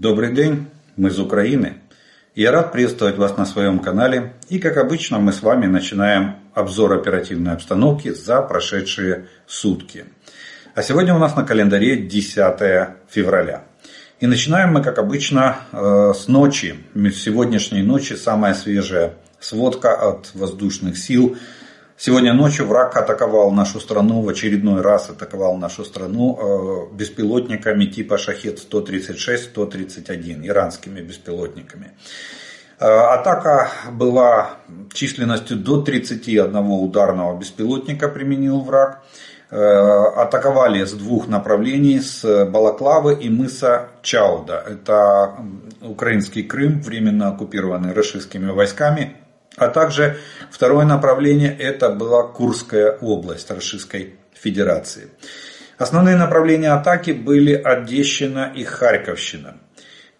Добрый день, мы из Украины. Я рад приветствовать вас на своем канале. И как обычно мы с вами начинаем обзор оперативной обстановки за прошедшие сутки. А сегодня у нас на календаре 10 февраля. И начинаем мы, как обычно, э, с ночи. Сегодняшней ночи самая свежая сводка от воздушных сил Сегодня ночью враг атаковал нашу страну, в очередной раз атаковал нашу страну э, беспилотниками типа Шахет-136-131, иранскими беспилотниками. Э, атака была численностью до 31 ударного беспилотника применил враг. Э, атаковали с двух направлений, с Балаклавы и мыса Чауда. Это украинский Крым, временно оккупированный российскими войсками а также второе направление это была Курская область Российской Федерации. Основные направления атаки были Одещина и Харьковщина.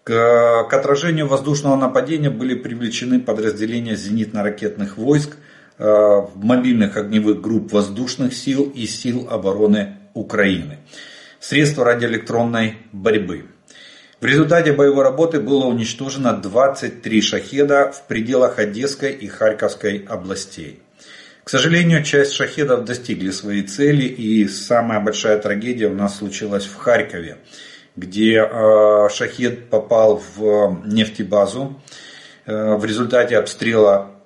К, к отражению воздушного нападения были привлечены подразделения зенитно-ракетных войск, э, мобильных огневых групп воздушных сил и сил обороны Украины. Средства радиоэлектронной борьбы. В результате боевой работы было уничтожено 23 шахеда в пределах Одесской и Харьковской областей. К сожалению, часть шахедов достигли своей цели, и самая большая трагедия у нас случилась в Харькове, где э, шахед попал в нефтебазу. Э, в результате обстрела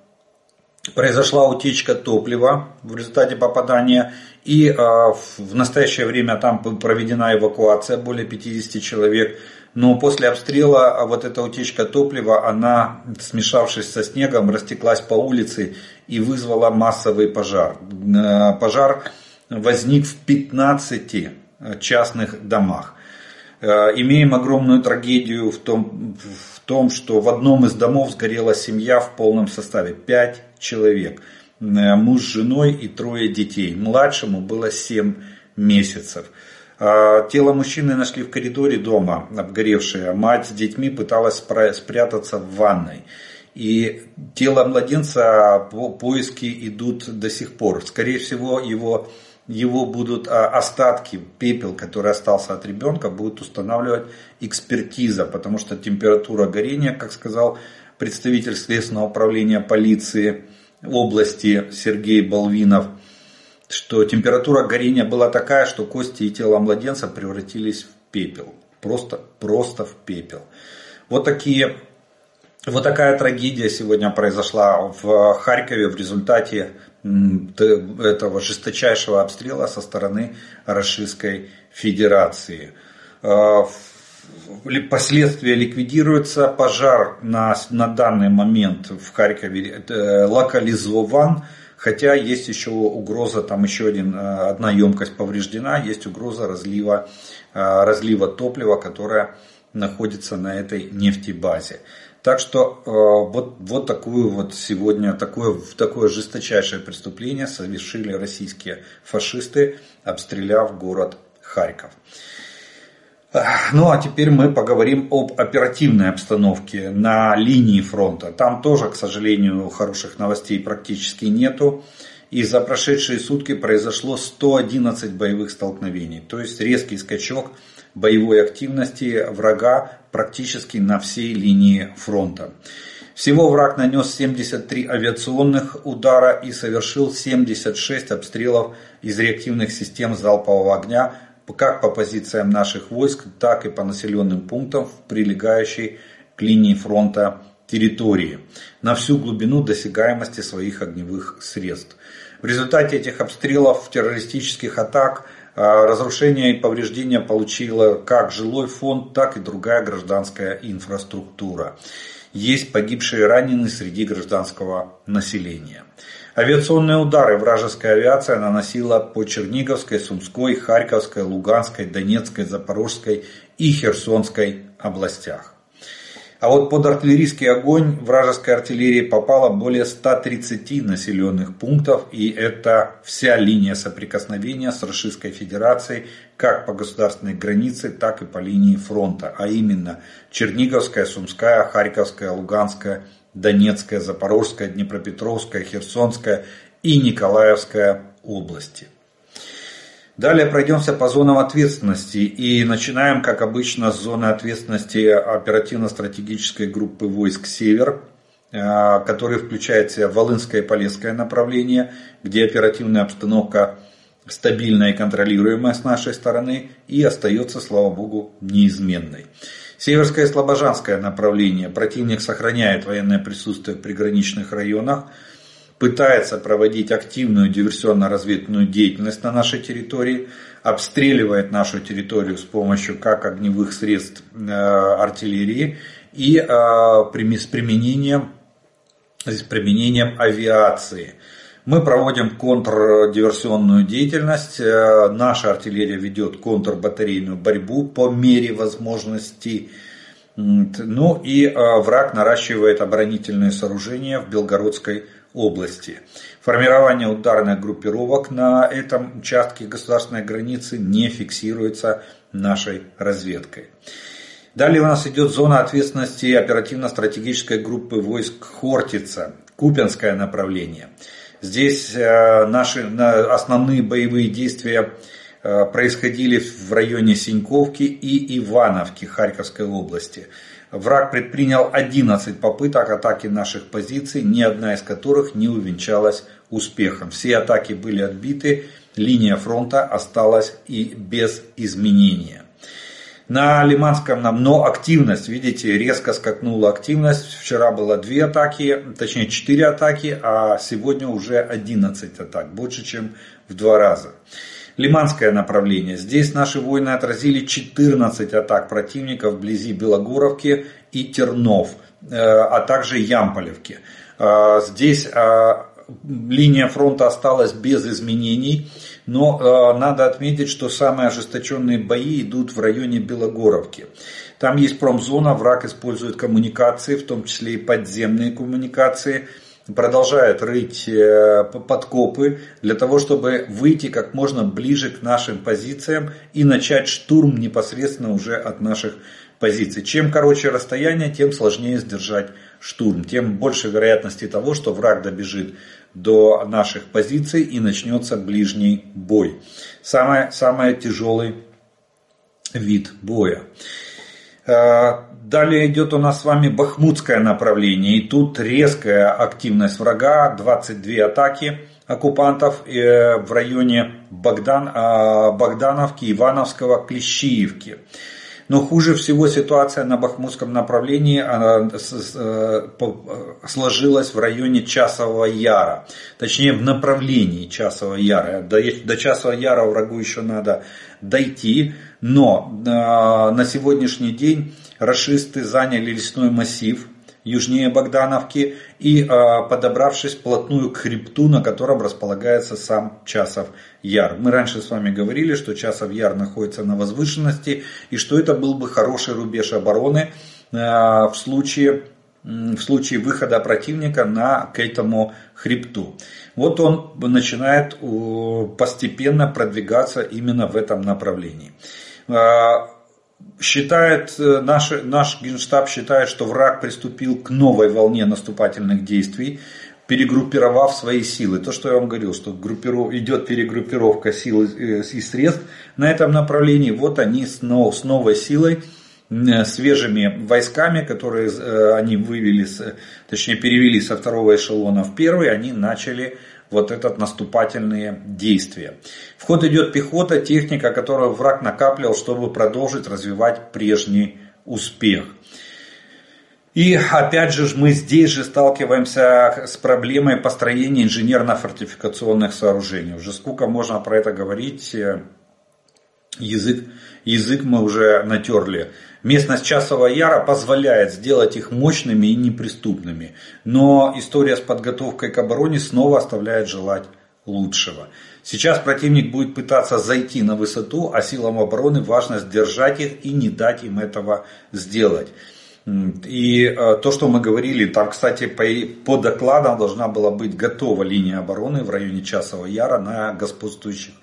произошла утечка топлива в результате попадания, и э, в настоящее время там проведена эвакуация более 50 человек но после обстрела а вот эта утечка топлива, она, смешавшись со снегом, растеклась по улице и вызвала массовый пожар. Э, пожар возник в 15 э, частных домах. Имеем огромную трагедию в том, в том, что в одном из домов сгорела семья в полном составе. Пять человек. Муж с женой и трое детей. Младшему было 7 месяцев. А, тело мужчины нашли в коридоре дома, обгоревшее. Мать с детьми пыталась спрятаться в ванной. И тело младенца по поиски идут до сих пор. Скорее всего, его, его будут а, остатки, пепел, который остался от ребенка, будут устанавливать экспертиза, потому что температура горения, как сказал представитель Следственного управления полиции области Сергей Балвинов, что температура горения была такая, что кости и тело младенца превратились в пепел. Просто, просто в пепел. Вот такие вот такая трагедия сегодня произошла в Харькове в результате этого жесточайшего обстрела со стороны Российской Федерации. А, последствия ликвидируются. Пожар на, на данный момент в Харькове э, локализован. Хотя есть еще угроза, там еще один, э, одна емкость повреждена, есть угроза разлива, э, разлива топлива, которая находится на этой нефтебазе. Так что э, вот, вот такую вот сегодня, такое, такое жесточайшее преступление совершили российские фашисты, обстреляв город Харьков. Ну а теперь мы поговорим об оперативной обстановке на линии фронта. Там тоже, к сожалению, хороших новостей практически нету. И за прошедшие сутки произошло 111 боевых столкновений. То есть резкий скачок боевой активности врага практически на всей линии фронта. Всего враг нанес 73 авиационных удара и совершил 76 обстрелов из реактивных систем залпового огня как по позициям наших войск, так и по населенным пунктам в прилегающей к линии фронта территории на всю глубину досягаемости своих огневых средств. В результате этих обстрелов, террористических атак, а, разрушения и повреждения получила как жилой фонд, так и другая гражданская инфраструктура. Есть погибшие и раненые среди гражданского населения. Авиационные удары вражеская авиация наносила по Черниговской, Сумской, Харьковской, Луганской, Донецкой, Запорожской и Херсонской областях. А вот под артиллерийский огонь вражеской артиллерии попало более 130 населенных пунктов, и это вся линия соприкосновения с Российской Федерацией, как по государственной границе, так и по линии фронта, а именно Черниговская, Сумская, Харьковская, Луганская, Донецкая, Запорожская, Днепропетровская, Херсонская и Николаевская области. Далее пройдемся по зонам ответственности и начинаем, как обычно, с зоны ответственности оперативно-стратегической группы войск «Север», э, который включает в себя Волынское и Полесское направление, где оперативная обстановка стабильная и контролируемая с нашей стороны и остается, слава богу, неизменной. Северское и Слобожанское направление. Противник сохраняет военное присутствие в приграничных районах, пытается проводить активную диверсионно-разведывательную деятельность на нашей территории, обстреливает нашу территорию с помощью как огневых средств э, артиллерии и э, с применением, с применением авиации. Мы проводим контрдиверсионную деятельность. Э, наша артиллерия ведет контрбатарейную борьбу по мере возможностей. Ну и э, враг наращивает оборонительные сооружения в Белгородской. Формирование ударных группировок на этом участке государственной границы не фиксируется нашей разведкой. Далее у нас идет зона ответственности оперативно-стратегической группы войск Хортица, Купинское направление – Здесь э, наши основные боевые действия э, происходили в районе Синьковки и Ивановки Харьковской области. Враг предпринял 11 попыток атаки наших позиций, ни одна из которых не увенчалась успехом. Все атаки были отбиты, линия фронта осталась и без изменения. На Лиманском нам, но активность, видите, резко скакнула активность. Вчера было две атаки, точнее 4 атаки, а сегодня уже 11 атак, больше, чем в два раза. Лиманское направление. Здесь наши воины отразили 14 атак противника вблизи Белогоровки и Тернов, э, а также Ямполевки. Э, здесь э, линия фронта осталась без изменений. Но надо отметить, что самые ожесточенные бои идут в районе Белогоровки. Там есть промзона, враг использует коммуникации, в том числе и подземные коммуникации, продолжает рыть э, подкопы для того, чтобы выйти как можно ближе к нашим позициям и начать штурм непосредственно уже от наших позиций. Чем короче расстояние, тем сложнее сдержать штурм, тем больше вероятности того, что враг добежит до наших позиций и начнется ближний бой. Самый, самый тяжелый вид боя. Э, далее идет у нас с вами бахмутское направление. И тут резкая активность врага, 22 атаки оккупантов э, в районе Богдан, э, Богдановки, Ивановского, Клещиевки. Но хуже всего ситуация на Бахмутском направлении она сложилась в районе Часового Яра. Точнее, в направлении Часового Яра. До, до Часового Яра врагу еще надо дойти. Но э, на сегодняшний день расисты заняли лесной массив южнее Богдановки и а, подобравшись плотную к хребту, на котором располагается сам Часов Яр. Мы раньше с вами говорили, что Часов Яр находится на возвышенности и что это был бы хороший рубеж обороны а, в случае в случае выхода противника на, к этому хребту. Вот он начинает постепенно продвигаться именно в этом направлении. А, считает, э, наш, наш генштаб считает, что враг приступил к новой волне наступательных действий, перегруппировав свои силы. То, что я вам говорил, что группиров, идет перегруппировка сил э, и средств на этом направлении, вот они с, с новой силой, э, свежими войсками, которые они вывели, точнее перевели со второго эшелона в первый, они начали вот этот наступательные действия. В ход идет пехота, техника, которую враг накапливал, чтобы продолжить развивать прежний успех. И опять же мы здесь же сталкиваемся с проблемой построения инженерно-фортификационных сооружений. Уже сколько можно про это говорить, язык, язык мы уже натерли. Местность Часового Яра позволяет сделать их мощными и неприступными. Но история с подготовкой к обороне снова оставляет желать лучшего. Сейчас противник будет пытаться зайти на высоту, а силам обороны важно сдержать их и не дать им этого сделать. И э, то, что мы говорили, там, кстати, по, по докладам должна была быть готова линия обороны в районе Часового Яра на господствующих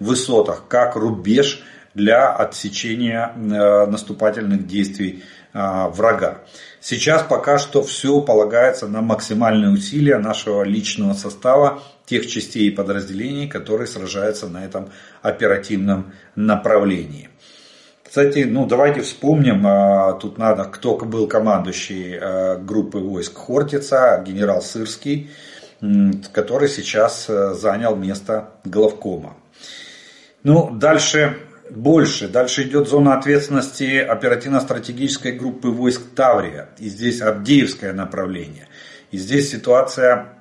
высотах, как рубеж для отсечения наступательных действий врага. Сейчас пока что все полагается на максимальные усилия нашего личного состава, тех частей и подразделений, которые сражаются на этом оперативном направлении. Кстати, ну давайте вспомним, а, тут надо, кто был командующий группы войск Хортица, генерал Сырский, который сейчас занял место главкома. Ну, дальше больше. Дальше идет зона ответственности оперативно-стратегической группы войск Таврия. И здесь Авдеевское направление. И здесь ситуация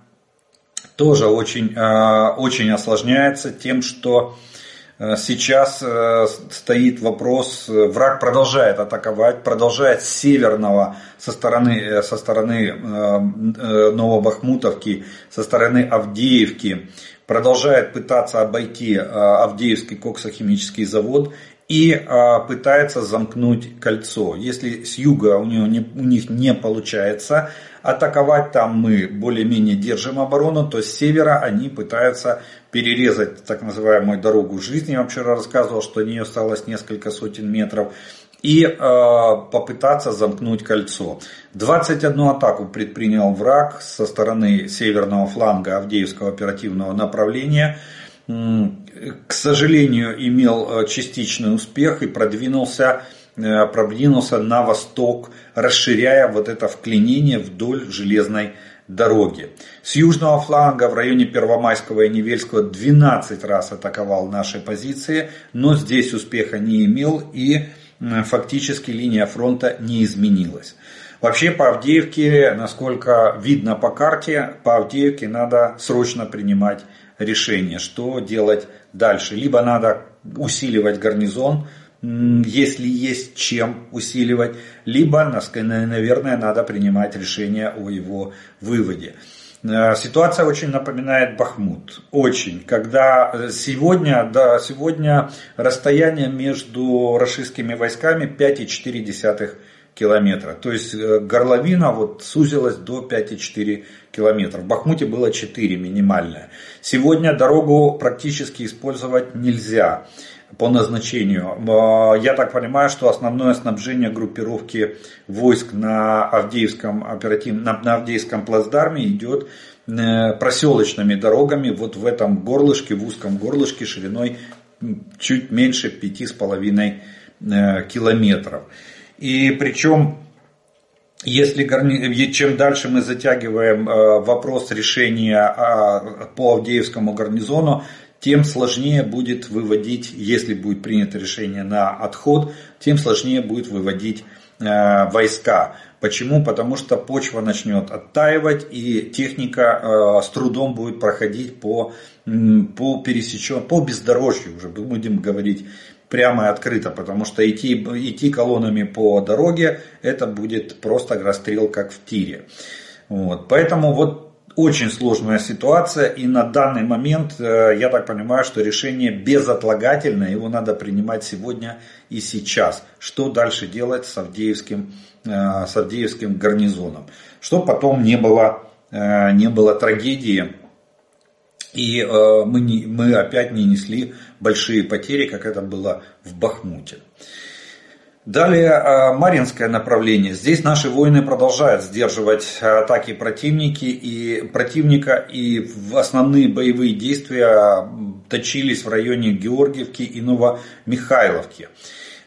тоже очень, очень осложняется тем, что Э, сейчас э, стоит вопрос, э, враг продолжает атаковать, продолжает с северного, со стороны, со стороны Новобахмутовки, со стороны Авдеевки, продолжает пытаться обойти Авдеевский коксохимический завод и пытается замкнуть кольцо. Если с юга у, него не, у них не получается атаковать, там мы более-менее держим оборону, то с севера они пытаются перерезать так называемую дорогу жизни. Я вам вчера рассказывал, что до нее осталось несколько сотен метров. И э, попытаться замкнуть кольцо. 21 атаку предпринял враг со стороны северного фланга Авдеевского оперативного направления. К сожалению, имел э, частичный успех и продвинулся э, продвинулся на восток, расширяя вот это вклинение вдоль железной дороги. С южного фланга в районе Первомайского и Невельского 12 раз атаковал наши позиции, но здесь успеха не имел и фактически линия фронта не изменилась. Вообще по Авдеевке, насколько видно по карте, по Авдеевке надо срочно принимать решение, что делать дальше. Либо надо усиливать гарнизон, если есть чем усиливать, либо, наверное, надо принимать решение о его выводе. Э, ситуация очень напоминает Бахмут. Очень. Когда э, сегодня, да, сегодня расстояние между российскими войсками 5,4 километра. То есть э, горловина вот сузилась до 5,4 километра. В Бахмуте было 4 минимальное. Сегодня дорогу практически использовать нельзя по назначению. А, я так понимаю, что основное снабжение группировки войск на Авдеевском, оператив... на, Авдеевском плацдарме идет э, проселочными дорогами вот в этом горлышке, в узком горлышке шириной чуть меньше 5,5 э, километров. И причем если чем дальше мы затягиваем э, вопрос решения а, по Авдеевскому гарнизону, тем сложнее будет выводить, если будет принято решение на отход, тем сложнее будет выводить э, войска. Почему? Потому что почва начнет оттаивать и техника э, с трудом будет проходить по, по пересечению, по бездорожью уже будем говорить прямо и открыто, потому что идти, идти колоннами по дороге это будет просто расстрел как в тире. Вот. Поэтому вот очень сложная ситуация, и на данный момент, э, я так понимаю, что решение безотлагательное, его надо принимать сегодня и сейчас. Что дальше делать с Авдеевским, э, с Авдеевским гарнизоном. Что потом не было, э, не было трагедии, и мы, не, мы опять не несли большие потери, как это было в Бахмуте. Далее а, Маринское направление. Здесь наши воины продолжают сдерживать атаки противники и противника и основные боевые действия точились в районе Георгиевки и Новомихайловки.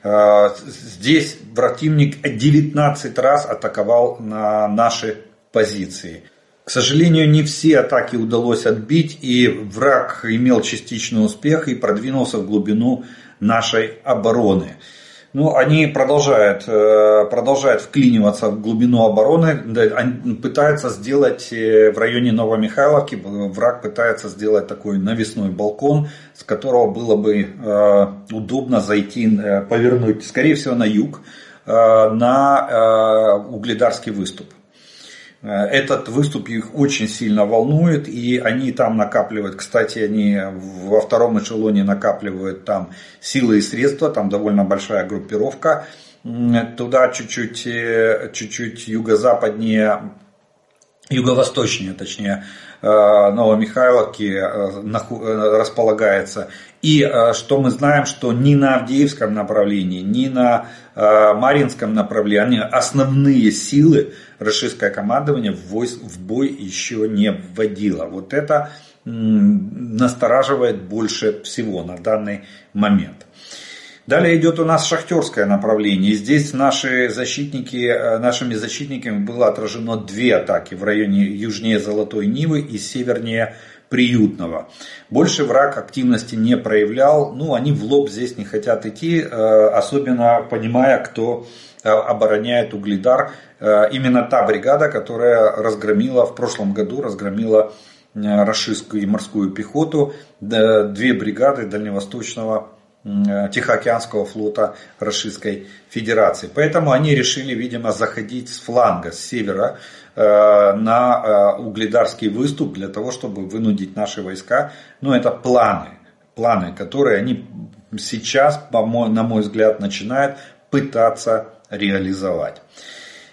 А, здесь противник 19 раз атаковал на наши позиции. К сожалению, не все атаки удалось отбить, и враг имел частичный успех и продвинулся в глубину нашей обороны. Ну, они продолжают, э, продолжают вклиниваться в глубину обороны, пытаются сделать э, в районе Новомихайловки, враг пытается сделать такой навесной балкон, с которого было бы э, удобно зайти, повернуть, скорее всего, на юг, на угледарский выступ. Э, этот выступ их очень сильно волнует, и они там накапливают, кстати, они во втором эшелоне накапливают там силы и средства, там довольно большая группировка. Туда чуть-чуть, э, чуть-чуть юго-западнее юго-восточнее, точнее, Новомихайловки располагается. И что мы знаем, что ни на Авдеевском направлении, ни на Маринском направлении основные силы российское командование в, войск, в бой еще не вводило. Вот это настораживает больше всего на данный момент. Далее идет у нас шахтерское направление. Здесь наши защитники, э, нашими защитниками было отражено две атаки в районе южнее Золотой Нивы и севернее Приютного. Больше враг активности не проявлял. Ну, они в лоб здесь не хотят идти, э, особенно понимая, кто э, обороняет Угледар. Именно та бригада, которая разгромила в прошлом году, разгромила рашистскую и морскую пехоту, две бригады Дальневосточного Э, Тихоокеанского флота Российской Федерации. Поэтому они решили, видимо, заходить с фланга, с севера э, на э, Угледарский выступ для того, чтобы вынудить наши войска. Но это планы, планы, которые они сейчас, на мой взгляд, начинают пытаться реализовать.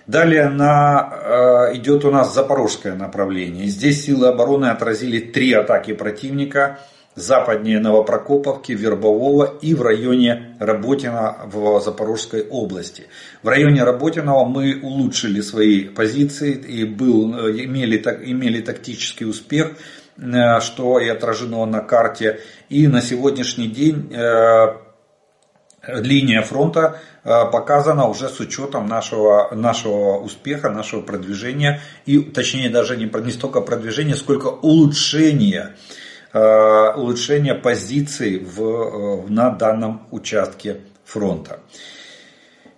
Далее на, идет у нас запорожское направление. Здесь силы обороны отразили три атаки противника – западнее Новопрокоповки, Вербового и в районе Работина в Запорожской области. В районе Работинова мы улучшили свои позиции и был, имели, имели тактический успех, э, что и отражено на карте. И на сегодняшний день э, линия фронта э, показана уже с учетом нашего, нашего успеха, нашего продвижения, и точнее даже не, не столько продвижения, сколько улучшения улучшения позиций в, э, на данном участке фронта.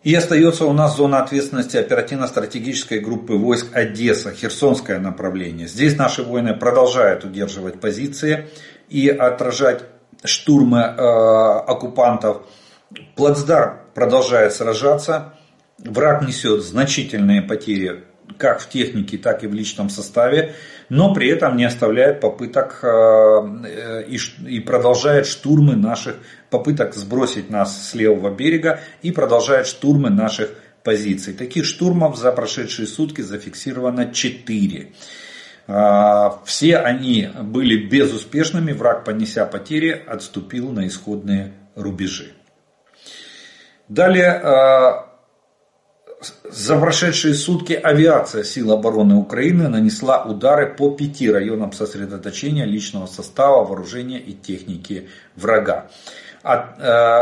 И остается у нас зона ответственности оперативно-стратегической группы войск Одесса, Херсонское направление. Здесь наши воины продолжают удерживать позиции и отражать штурмы э, оккупантов. Плацдарм продолжает сражаться. Враг несет значительные потери как в технике, так и в личном составе, но при этом не оставляет попыток э, и продолжает штурмы наших, попыток сбросить нас с левого берега и продолжает штурмы наших позиций. Таких штурмов за прошедшие сутки зафиксировано 4. Э, все они были безуспешными, враг, понеся потери, отступил на исходные рубежи. Далее э, за прошедшие сутки авиация сил обороны Украины нанесла удары по пяти районам сосредоточения личного состава, вооружения и техники врага. А,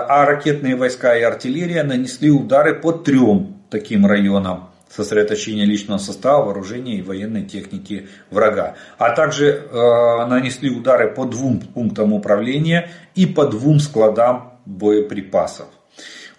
а ракетные войска и артиллерия нанесли удары по трем таким районам сосредоточения личного состава, вооружения и военной техники врага. А также э, нанесли удары по двум пунктам управления и по двум складам боеприпасов.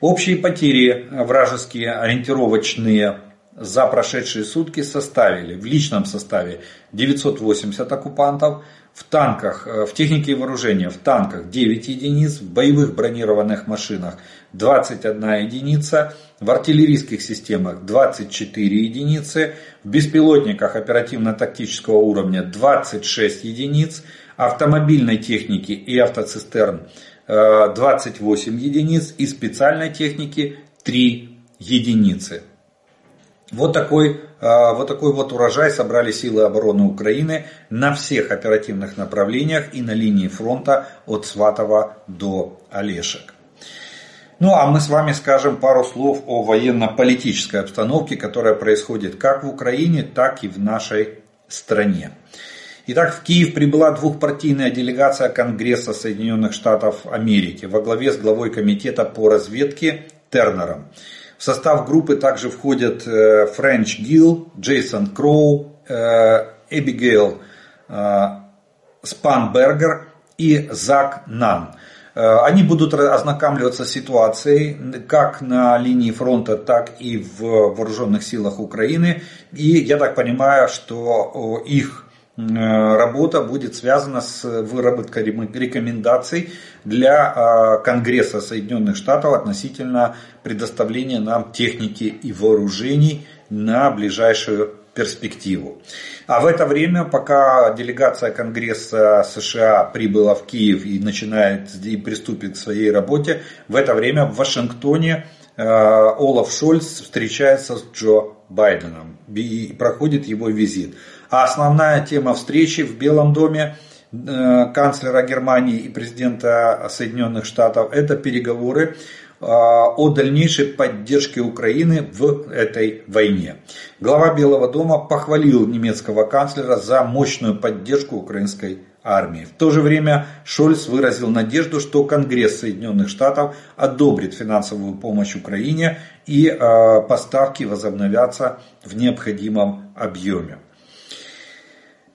Общие потери вражеские ориентировочные за прошедшие сутки составили в личном составе 980 оккупантов, в танках, э, в технике и вооружения, в танках 9 единиц, в боевых бронированных машинах 21 единица, в артиллерийских системах 24 единицы, в беспилотниках оперативно-тактического уровня 26 единиц, автомобильной техники и автоцистерн 28 единиц и специальной техники 3 единицы. Вот такой, э, вот такой вот урожай собрали силы обороны Украины на всех оперативных направлениях и на линии фронта от Сватова до Олешек. Ну а мы с вами скажем пару слов о военно-политической обстановке, которая происходит как в Украине, так и в нашей стране. Итак, в Киев прибыла двухпартийная делегация Конгресса Соединенных Штатов Америки во главе с главой комитета по разведке Тернером. В состав группы также входят э, Френч Гилл, Джейсон Кроу, э, Эбигейл э, Спанбергер и Зак Нан. Они будут ознакомливаться с ситуацией как на линии фронта, так и в вооруженных силах Украины. И я так понимаю, что их работа будет связана с выработкой рекомендаций для э, Конгресса Соединенных Штатов относительно предоставления нам техники и вооружений на ближайшую перспективу. А в это время, пока делегация Конгресса США прибыла в Киев и начинает и приступит к своей работе, в это время в Вашингтоне Олаф Шольц встречается с Джо Байденом и проходит его визит. А основная тема встречи в Белом доме канцлера Германии и президента Соединенных Штатов это переговоры о дальнейшей поддержке Украины в этой войне. Глава Белого дома похвалил немецкого канцлера за мощную поддержку украинской армии. В то же время Шольц выразил надежду, что Конгресс Соединенных Штатов одобрит финансовую помощь Украине и э, поставки возобновятся в необходимом объеме.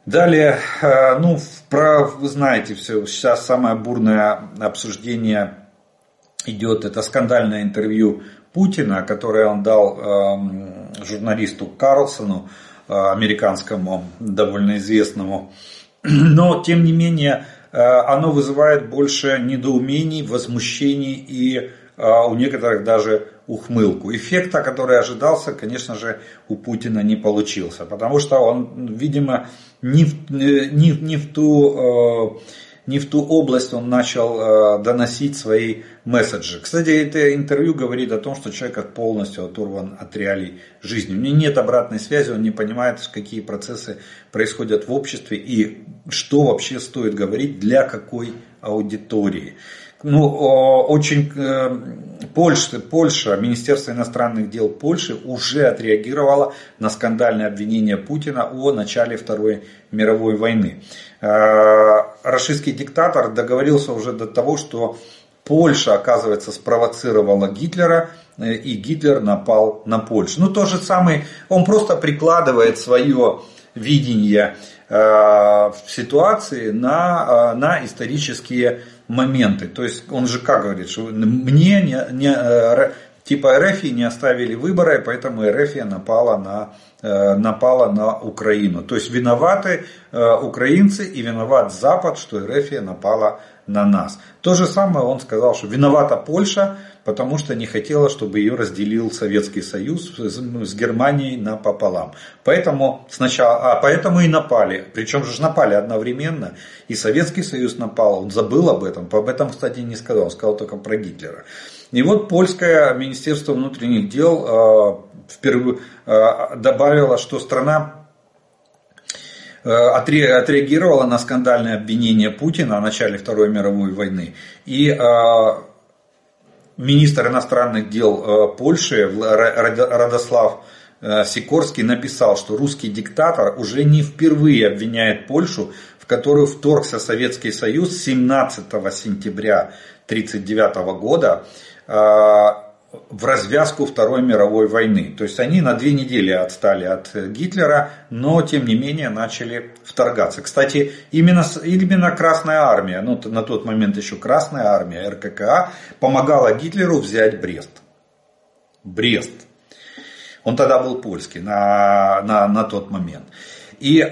Далее, э, ну, про, вы знаете все, сейчас самое бурное обсуждение идет, это скандальное интервью Путина, которое он дал э, журналисту Карлсону, э, американскому, довольно известному. Но, тем не менее, э, оно вызывает больше недоумений, возмущений и у некоторых даже ухмылку. Эффекта, который ожидался, конечно же, у Путина не получился, потому что он, видимо, не в, не, не в ту не в ту область он начал э, доносить свои месседжи. Кстати, это интервью говорит о том, что человек полностью оторван от реалий жизни. У него нет обратной связи, он не понимает, какие процессы происходят в обществе и что вообще стоит говорить для какой аудитории. Ну, очень э, Польша, Польша, Министерство иностранных дел Польши уже отреагировало на скандальное обвинение Путина о начале Второй мировой войны. Э, Рашистский диктатор договорился уже до того, что Польша, оказывается, спровоцировала Гитлера, э, и Гитлер напал на Польшу. Ну, то же самое, он просто прикладывает свое видение ситуации на, на исторические моменты. То есть он же как говорит, что мне не, не, э, типа РФ не оставили выбора, и поэтому РФ напала на, э, напала на Украину. То есть виноваты э, украинцы и виноват Запад, что РФ напала на нас. То же самое он сказал, что виновата Польша, потому что не хотела, чтобы ее разделил Советский Союз с Германией напополам. Поэтому, сначала, а, поэтому и напали. Причем же напали одновременно. И Советский Союз напал, он забыл об этом. Об этом, кстати, не сказал, сказал только про Гитлера. И вот польское Министерство внутренних дел а, впервые а, добавило, что страна отреагировала на скандальное обвинение Путина о начале Второй мировой войны. И министр иностранных дел э, Польши Радослав э, Сикорский написал, что русский диктатор уже не впервые обвиняет Польшу, в которую вторгся Советский Союз 17 сентября 1939 года э, в развязку Второй мировой войны. То есть они на две недели отстали от Гитлера, но тем не менее начали вторгаться. Кстати, именно, именно Красная Армия, ну на тот момент еще Красная Армия, РККА, помогала Гитлеру взять Брест. Брест. Он тогда был польский на, на, на тот момент. И э,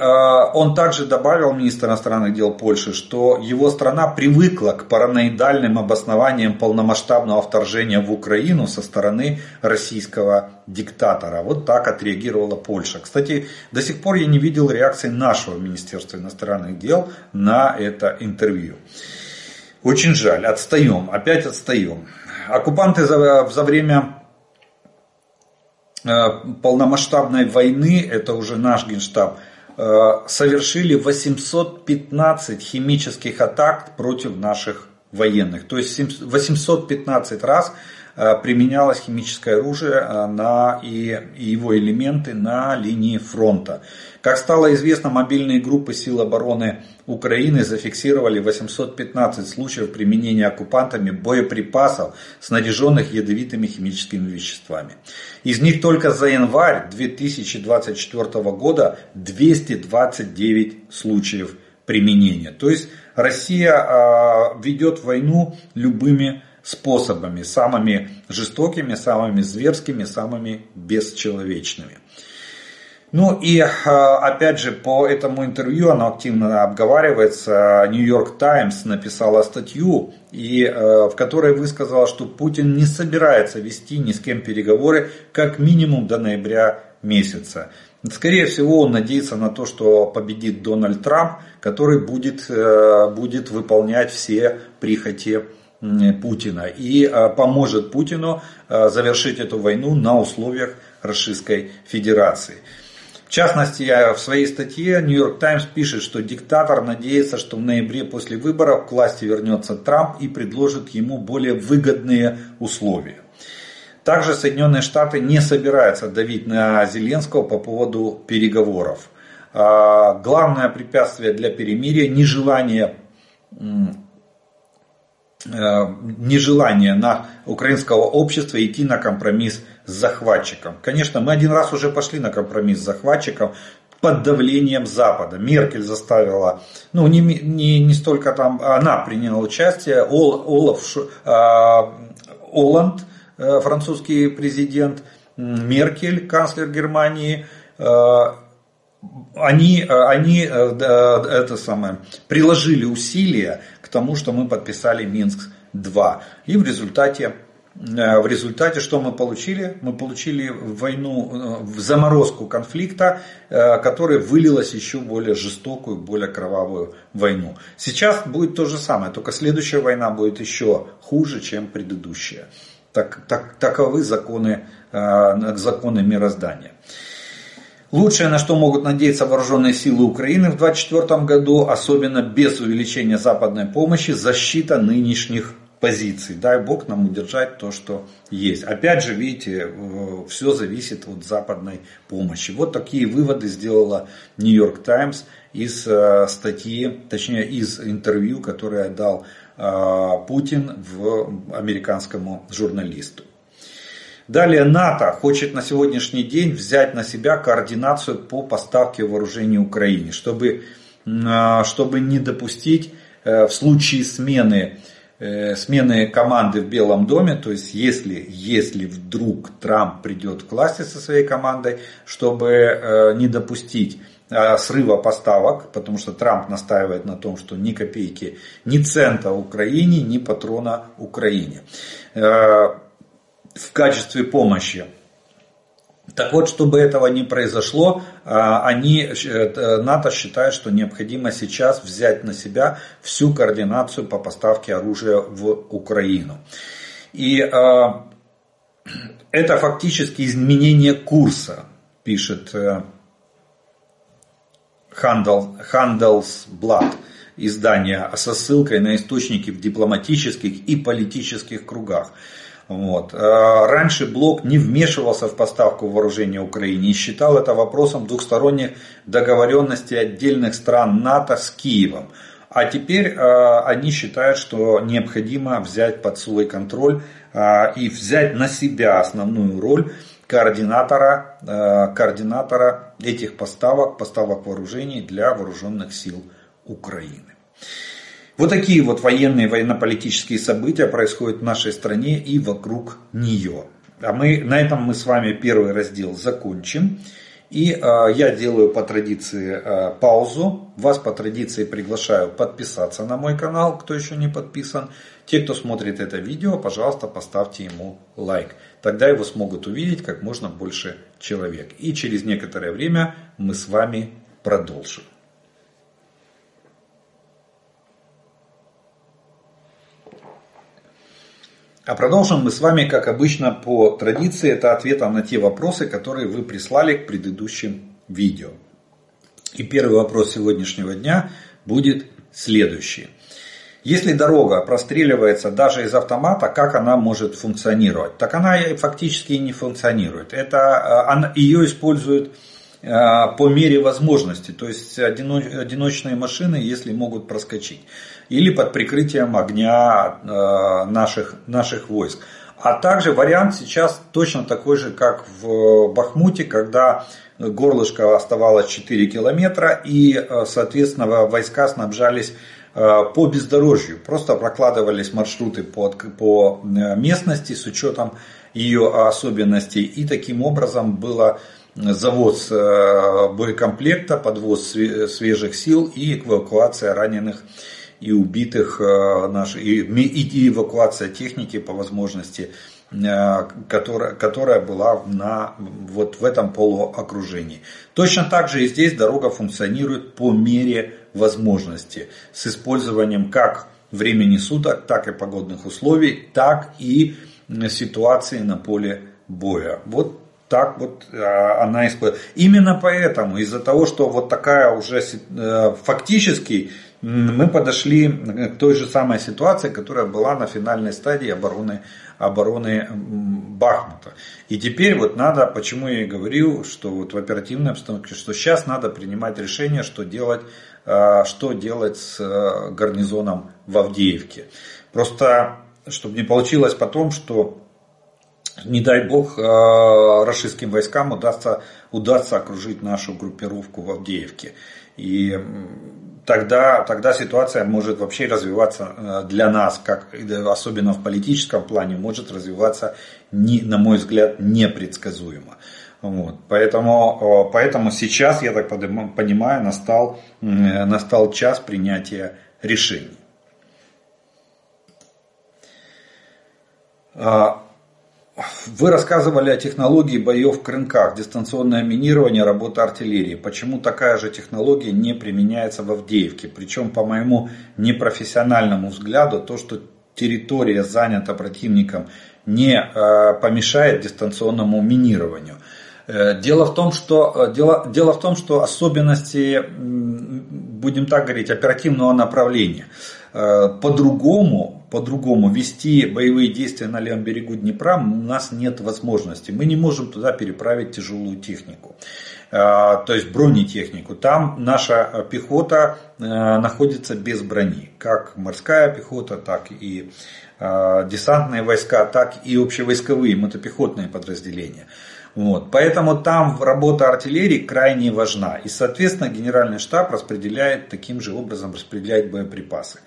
он также добавил, министр иностранных дел Польши, что его страна привыкла к параноидальным обоснованиям полномасштабного вторжения в Украину со стороны российского диктатора. Вот так отреагировала Польша. Кстати, до сих пор я не видел реакции нашего Министерства иностранных дел на это интервью. Очень жаль, отстаем, опять отстаем. Оккупанты за, за время э, полномасштабной войны, это уже наш генштаб, совершили 815 химических атак против наших военных. То есть 815 раз э, применялось химическое оружие э, на, и, и его элементы на линии фронта. Как стало известно, мобильные группы сил обороны Украины зафиксировали 815 случаев применения оккупантами боеприпасов, снаряженных ядовитыми химическими веществами. Из них только за январь 2024 года 229 случаев применения. То есть Россия а, ведет войну любыми способами, самыми жестокими, самыми зверскими, самыми бесчеловечными. Ну и опять же по этому интервью оно активно обговаривается. Нью-Йорк Таймс написала статью, и, в которой высказала, что Путин не собирается вести ни с кем переговоры как минимум до ноября месяца. Скорее всего, он надеется на то, что победит Дональд Трамп, который будет, будет выполнять все прихоти Путина и поможет Путину завершить эту войну на условиях Российской Федерации. В частности, в своей статье Нью-Йорк Таймс пишет, что диктатор надеется, что в ноябре после выборов к власти вернется Трамп и предложит ему более выгодные условия. Также Соединенные Штаты не собираются давить на Зеленского по поводу переговоров. А, главное препятствие для перемирия – нежелание нежелание на украинского общества идти на компромисс с захватчиком. Конечно, мы один раз уже пошли на компромисс с захватчиком под давлением Запада. Меркель заставила, ну не, не, не столько там, она приняла участие, Ол, Олаф э, Оланд, э, французский президент, Меркель, канцлер Германии, э, они, они это самое, приложили усилия тому, что мы подписали Минск-2. И в результате э, в результате что мы получили? Мы получили войну, э, заморозку конфликта, э, которая вылилась еще более жестокую, более кровавую войну. Сейчас будет то же самое, только следующая война будет еще хуже, чем предыдущая. Так, так, таковы законы, законы мироздания. Лучшее, на что могут надеяться вооруженные силы Украины в 2024 году, особенно без увеличения западной помощи, защита нынешних позиций. Дай Бог нам удержать то, что есть. Опять же, видите, все зависит от западной помощи. Вот такие выводы сделала Нью-Йорк Таймс из э, статьи, точнее из интервью, которое дал э, Путин в американскому журналисту. Далее НАТО хочет на сегодняшний день взять на себя координацию по поставке вооружений Украине, чтобы, а, чтобы не допустить э, в случае смены, э, смены команды в Белом доме, то есть если, если вдруг Трамп придет к власти со своей командой, чтобы э, не допустить срыва поставок, потому что Трамп настаивает на том, что ни копейки, ни цента Украине, ни патрона Украине в качестве помощи. Так вот, чтобы этого не произошло, а, они, э, НАТО считает, что необходимо сейчас взять на себя всю координацию по поставке оружия в Украину. И а, это фактически изменение курса, пишет э, Handelsblad издание со ссылкой на источники в дипломатических и политических кругах. Вот. А раньше блок не вмешивался в поставку вооружения Украине и считал это вопросом двухсторонних договоренностей отдельных стран НАТО с Киевом. А теперь э, они считают, что необходимо взять под свой контроль э, и взять на себя основную роль координатора, э, координатора этих поставок, поставок вооружений для вооруженных сил Украины. Вот такие вот военные, военно-политические события происходят в нашей стране и вокруг нее. А мы, на этом мы с вами первый раздел закончим. И э, я делаю по традиции э, паузу. Вас по традиции приглашаю подписаться на мой канал, кто еще не подписан. Те, кто смотрит это видео, пожалуйста, поставьте ему лайк. Тогда его смогут увидеть как можно больше человек. И через некоторое время мы с вами продолжим. А продолжим мы с вами, как обычно, по традиции, это ответом на те вопросы, которые вы прислали к предыдущим видео. И первый вопрос сегодняшнего дня будет следующий. Если дорога простреливается даже из автомата, как она может функционировать? Так она фактически не функционирует. Это, она, ее используют по мере возможности. То есть одиночные машины, если могут проскочить или под прикрытием огня э, наших, наших войск. А также вариант сейчас точно такой же, как в Бахмуте, когда горлышко оставалось 4 километра и, э, соответственно, войска снабжались э, по бездорожью. Просто прокладывались маршруты по, по местности с учетом ее особенностей. И таким образом было завоз боекомплекта, подвоз свежих сил и эвакуация раненых и убитых э, наш, и, и эвакуация техники по возможности, э, которая, которая была на, вот в этом полуокружении. Точно так же и здесь дорога функционирует по мере возможности с использованием как времени суток, так и погодных условий, так и ситуации на поле боя. Вот так вот а, она использует. Именно поэтому, из-за того, что вот такая уже э, фактически мы подошли к той же самой ситуации, которая была на финальной стадии обороны, обороны Бахмута. И теперь вот надо, почему я и говорил, что вот в оперативной обстановке, что сейчас надо принимать решение, что делать, а, что делать с э, гарнизоном в Авдеевке. Просто, чтобы не получилось потом, что не дай бог, э, российским войскам удастся, удастся окружить нашу группировку в Авдеевке. И тогда, тогда ситуация может вообще развиваться э, для нас, как, особенно в политическом плане, может развиваться, не, на мой взгляд, непредсказуемо. Вот. Поэтому, э, поэтому сейчас, я так понимаю, настал, настал час принятия решений. Вы рассказывали о технологии боев в крынках, дистанционное минирование, работа артиллерии. Почему такая же технология не применяется в Авдеевке? Причем, по моему непрофессиональному взгляду, то, что территория занята противником, не э, помешает дистанционному минированию. Э, дело в том, что, э, дело, дело в том, что особенности, будем так говорить, оперативного направления. По-другому по-другому вести боевые действия на левом берегу Днепра у нас нет возможности. Мы не можем туда переправить тяжелую технику, а, то есть бронетехнику. Там наша пехота э, находится без брони, как морская пехота, так и десантные войска, так и общевойсковые мотопехотные подразделения. Вот. Поэтому там работа артиллерии крайне важна. И, соответственно, генеральный штаб распределяет таким же образом распределяет боеприпасы.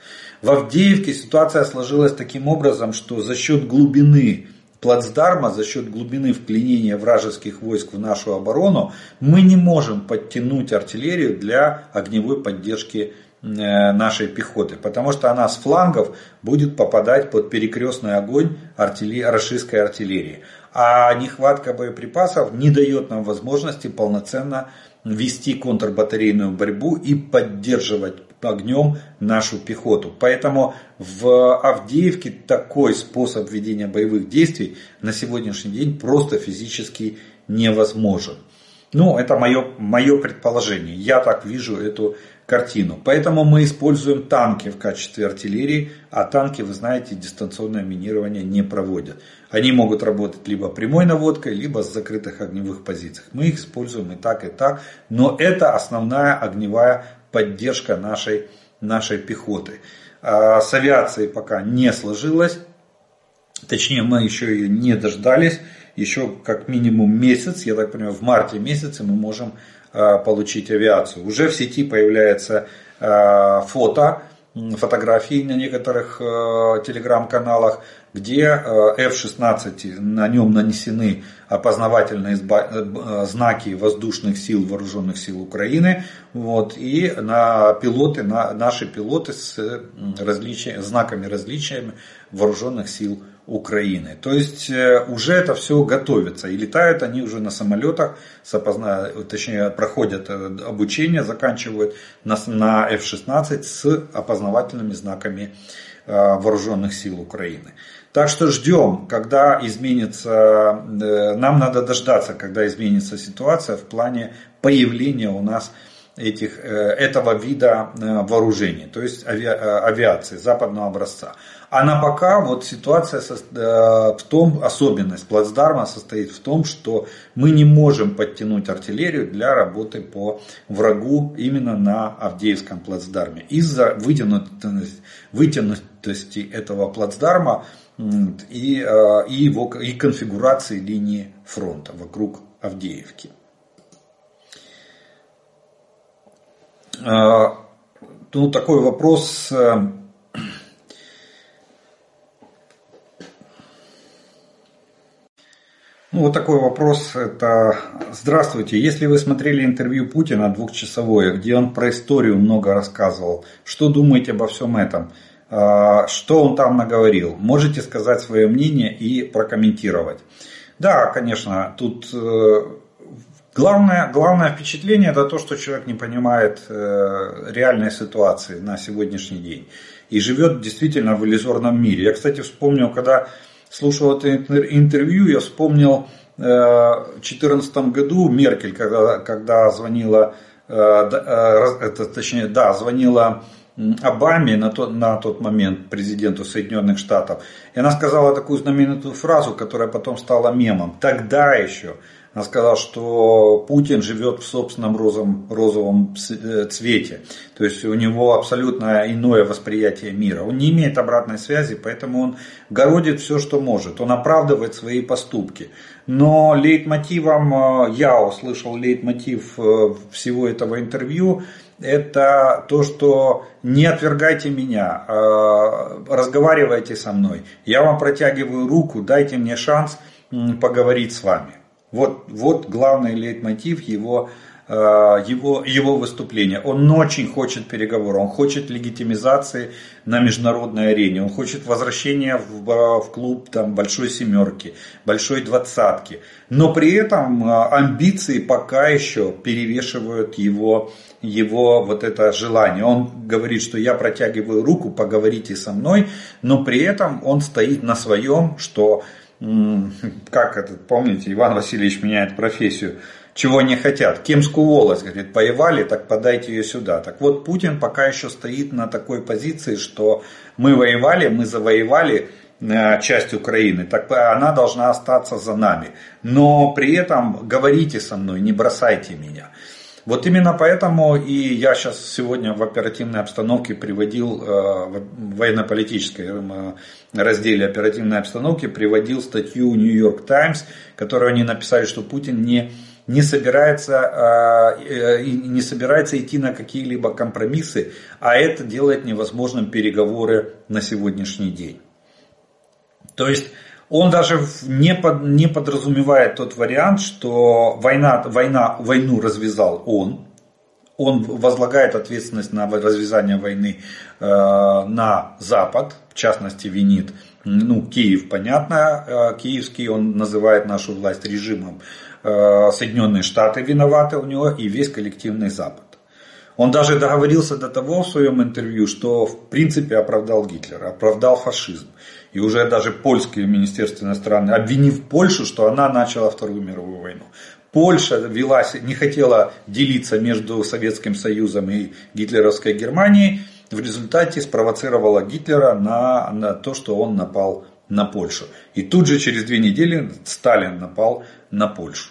В Авдеевке ситуация сложилась таким образом, что за счет глубины плацдарма, за счет глубины вклинения вражеских войск в нашу оборону, мы не можем подтянуть артиллерию для огневой поддержки э, нашей пехоты, потому что она с флангов будет попадать под перекрестный огонь артиллерии, российской артиллерии. А нехватка боеприпасов не дает нам возможности полноценно вести контрбатарейную борьбу и поддерживать огнем нашу пехоту. Поэтому в Авдеевке такой способ ведения боевых действий на сегодняшний день просто физически невозможен. Ну, это мое, мое предположение. Я так вижу эту картину. Поэтому мы используем танки в качестве артиллерии, а танки, вы знаете, дистанционное минирование не проводят. Они могут работать либо прямой наводкой, либо с закрытых огневых позициях. Мы их используем и так, и так. Но это основная огневая поддержка нашей, нашей пехоты. А с авиацией пока не сложилось. Точнее, мы еще ее не дождались. Еще как минимум месяц, я так понимаю, в марте месяце мы можем получить авиацию. Уже в сети появляется а, фото, фотографии на некоторых а, телеграм-каналах, где F-16, на нем нанесены опознавательные знаки воздушных сил, вооруженных сил Украины, вот, и на пилоты, на, наши пилоты с различия, знаками различиями вооруженных сил Украины. То есть э, уже это все готовится. И летают они уже на самолетах, с опозна... точнее проходят э, обучение, заканчивают на, на F-16 с опознавательными знаками э, вооруженных сил Украины. Так что ждем, когда изменится, нам надо дождаться, когда изменится ситуация в плане появления у нас этих, этого вида вооружений, то есть авиации западного образца. А на пока вот ситуация э, в том, особенность плацдарма состоит в том, что мы не можем подтянуть артиллерию для работы по врагу именно на Авдеевском плацдарме. Из-за вытянутости, вытянутости этого плацдарма и, э, и, его, и конфигурации линии фронта вокруг Авдеевки. Э, ну, такой вопрос Ну, вот такой вопрос. Это Здравствуйте. Если вы смотрели интервью Путина двухчасовое, где он про историю много рассказывал, что думаете обо всем этом? А, что он там наговорил? Можете сказать свое мнение и прокомментировать. Да, конечно, тут э, главное, главное впечатление это то, что человек не понимает э, реальной ситуации на сегодняшний день. и живет действительно в иллюзорном мире. Я, кстати, вспомнил, когда слушал это интервью, я вспомнил э, в 2014 году Меркель, когда, когда звонила, это, точнее, да, звонила Обаме на тот, на тот момент, президенту Соединенных Штатов. И она сказала такую знаменитую фразу, которая потом стала мемом. Тогда еще она сказала, что Путин живет в собственном розовом, розовом э, цвете. То есть у него абсолютно иное восприятие мира. Он не имеет обратной связи, поэтому он городит все, что может. Он оправдывает свои поступки. Но лейтмотивом, э, я услышал лейтмотив э, всего этого интервью, это то, что не отвергайте меня, а разговаривайте со мной. Я вам протягиваю руку, дайте мне шанс поговорить с вами. Вот, вот главный лейтмотив его Э, его, его выступления. Он очень хочет переговоров, он хочет легитимизации на международной арене, он хочет возвращения в, э, в клуб там, большой семерки, большой двадцатки. Но при этом амбиции пока еще перевешивают его, его вот это желание. Он говорит, что я протягиваю руку, поговорите со мной, но при этом он стоит на своем, что как это, помните, Иван Васильевич меняет профессию, чего не хотят. Кемскую волость, говорит, воевали, так подайте ее сюда. Так вот, Путин пока еще стоит на такой позиции, что мы воевали, мы завоевали э, часть Украины, так она должна остаться за нами. Но при этом говорите со мной, не бросайте меня. Вот именно поэтому и я сейчас сегодня в оперативной обстановке приводил, э, в военно-политической э, разделе оперативной обстановки приводил статью New York Times, которую они написали, что Путин не не собирается, э, не собирается идти на какие-либо компромиссы, а это делает невозможным переговоры на сегодняшний день. То есть он даже не, под, не подразумевает тот вариант, что война, война, войну развязал он, он возлагает ответственность на развязание войны э, на Запад, в частности винит, ну, Киев, понятно, э, киевский, он называет нашу власть режимом Э, Соединенные Штаты виноваты у него и весь коллективный Запад. Он даже договорился до того в своем интервью, что в принципе оправдал Гитлера, оправдал фашизм. И уже даже польское министерство иностранных, обвинив Польшу, что она начала Вторую мировую войну. Польша велась, не хотела делиться между Советским Союзом и гитлеровской Германией, в результате спровоцировала Гитлера на, на то, что он напал на Польшу. И тут же через две недели Сталин напал на Польшу.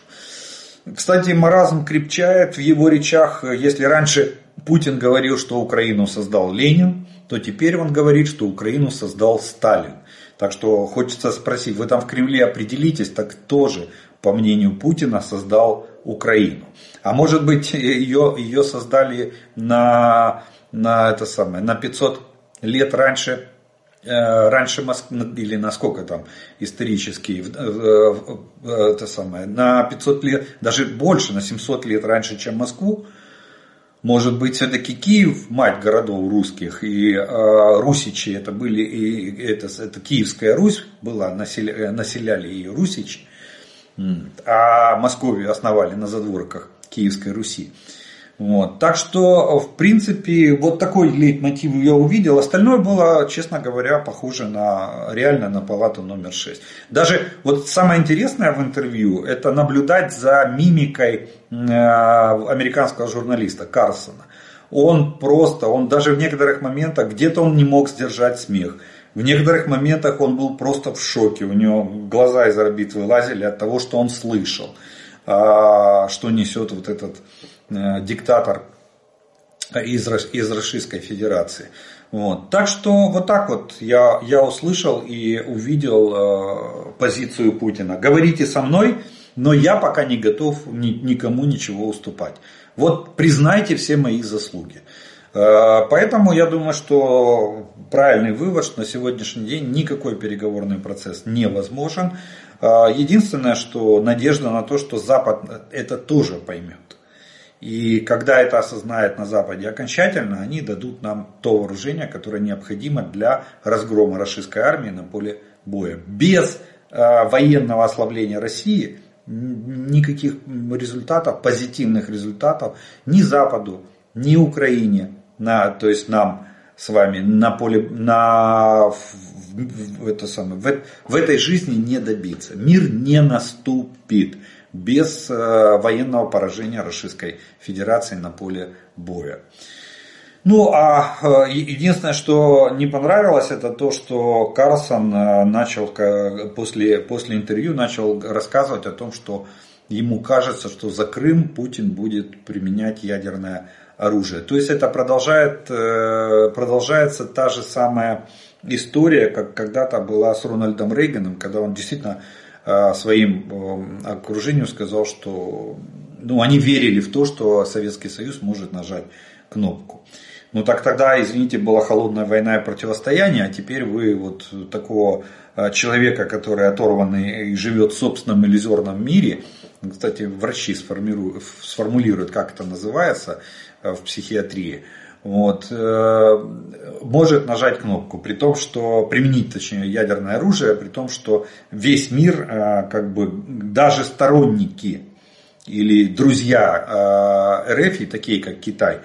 Кстати, маразм крепчает в его речах. Если раньше Путин говорил, что Украину создал Ленин, то теперь он говорит, что Украину создал Сталин. Так что хочется спросить, вы там в Кремле определитесь, так кто же, по мнению Путина, создал Украину? А может быть, ее, ее создали на, на, это самое, на 500 лет раньше Э, раньше Москвы, или насколько там исторически, это самое, на 500 лет, даже больше, на 700 лет раньше, чем Москву, может быть, все-таки Киев, мать городов русских, и э, русичи, это были, и это, это Киевская Русь была, населя, населяли ее русичи, а Московию основали на задворках Киевской Руси. Вот. Так что, в принципе, вот такой лейтмотив я увидел. Остальное было, честно говоря, похоже на реально на палату номер 6. Даже вот самое интересное в интервью, это наблюдать за мимикой э, американского журналиста Карсона. Он просто, он даже в некоторых моментах, где-то он не мог сдержать смех. В некоторых моментах он был просто в шоке. У него глаза из орбит вылазили от того, что он слышал, а, что несет вот этот диктатор из, из Российской Федерации. Вот. Так что вот так вот я, я услышал и увидел э, позицию Путина. Говорите со мной, но я пока не готов ни, никому ничего уступать. Вот признайте все мои заслуги. Э, поэтому я думаю, что правильный вывод, что на сегодняшний день никакой переговорный процесс невозможен. Э, единственное, что надежда на то, что Запад это тоже поймет. И когда это осознает на Западе окончательно, они дадут нам то вооружение, которое необходимо для разгрома российской армии на поле боя. Без э, военного ослабления России никаких результатов, позитивных результатов ни Западу, ни Украине, на, то есть нам, с вами на поле, на, в, в, это самое, в, в этой жизни не добиться. Мир не наступит без э, военного поражения Российской Федерации на поле боя. Ну, а э, единственное, что не понравилось, это то, что Карлсон э, начал после, после интервью начал рассказывать о том, что ему кажется, что за Крым Путин будет применять ядерное оружие. То есть это продолжает, продолжается та же самая история, как когда-то была с Рональдом Рейганом, когда он действительно своим э, окружению сказал, что ну, они верили в то, что Советский Союз может нажать кнопку. Ну так тогда, извините, была холодная война и противостояние, а теперь вы вот такого человека, который оторванный и живет в собственном иллюзорном мире, кстати, врачи сформулируют, как это называется, Э, в психиатрии, вот, э, может нажать кнопку, при том, что применить, точнее, ядерное оружие, при том, что весь мир, э, как бы, даже сторонники или друзья РФ, такие как Китай,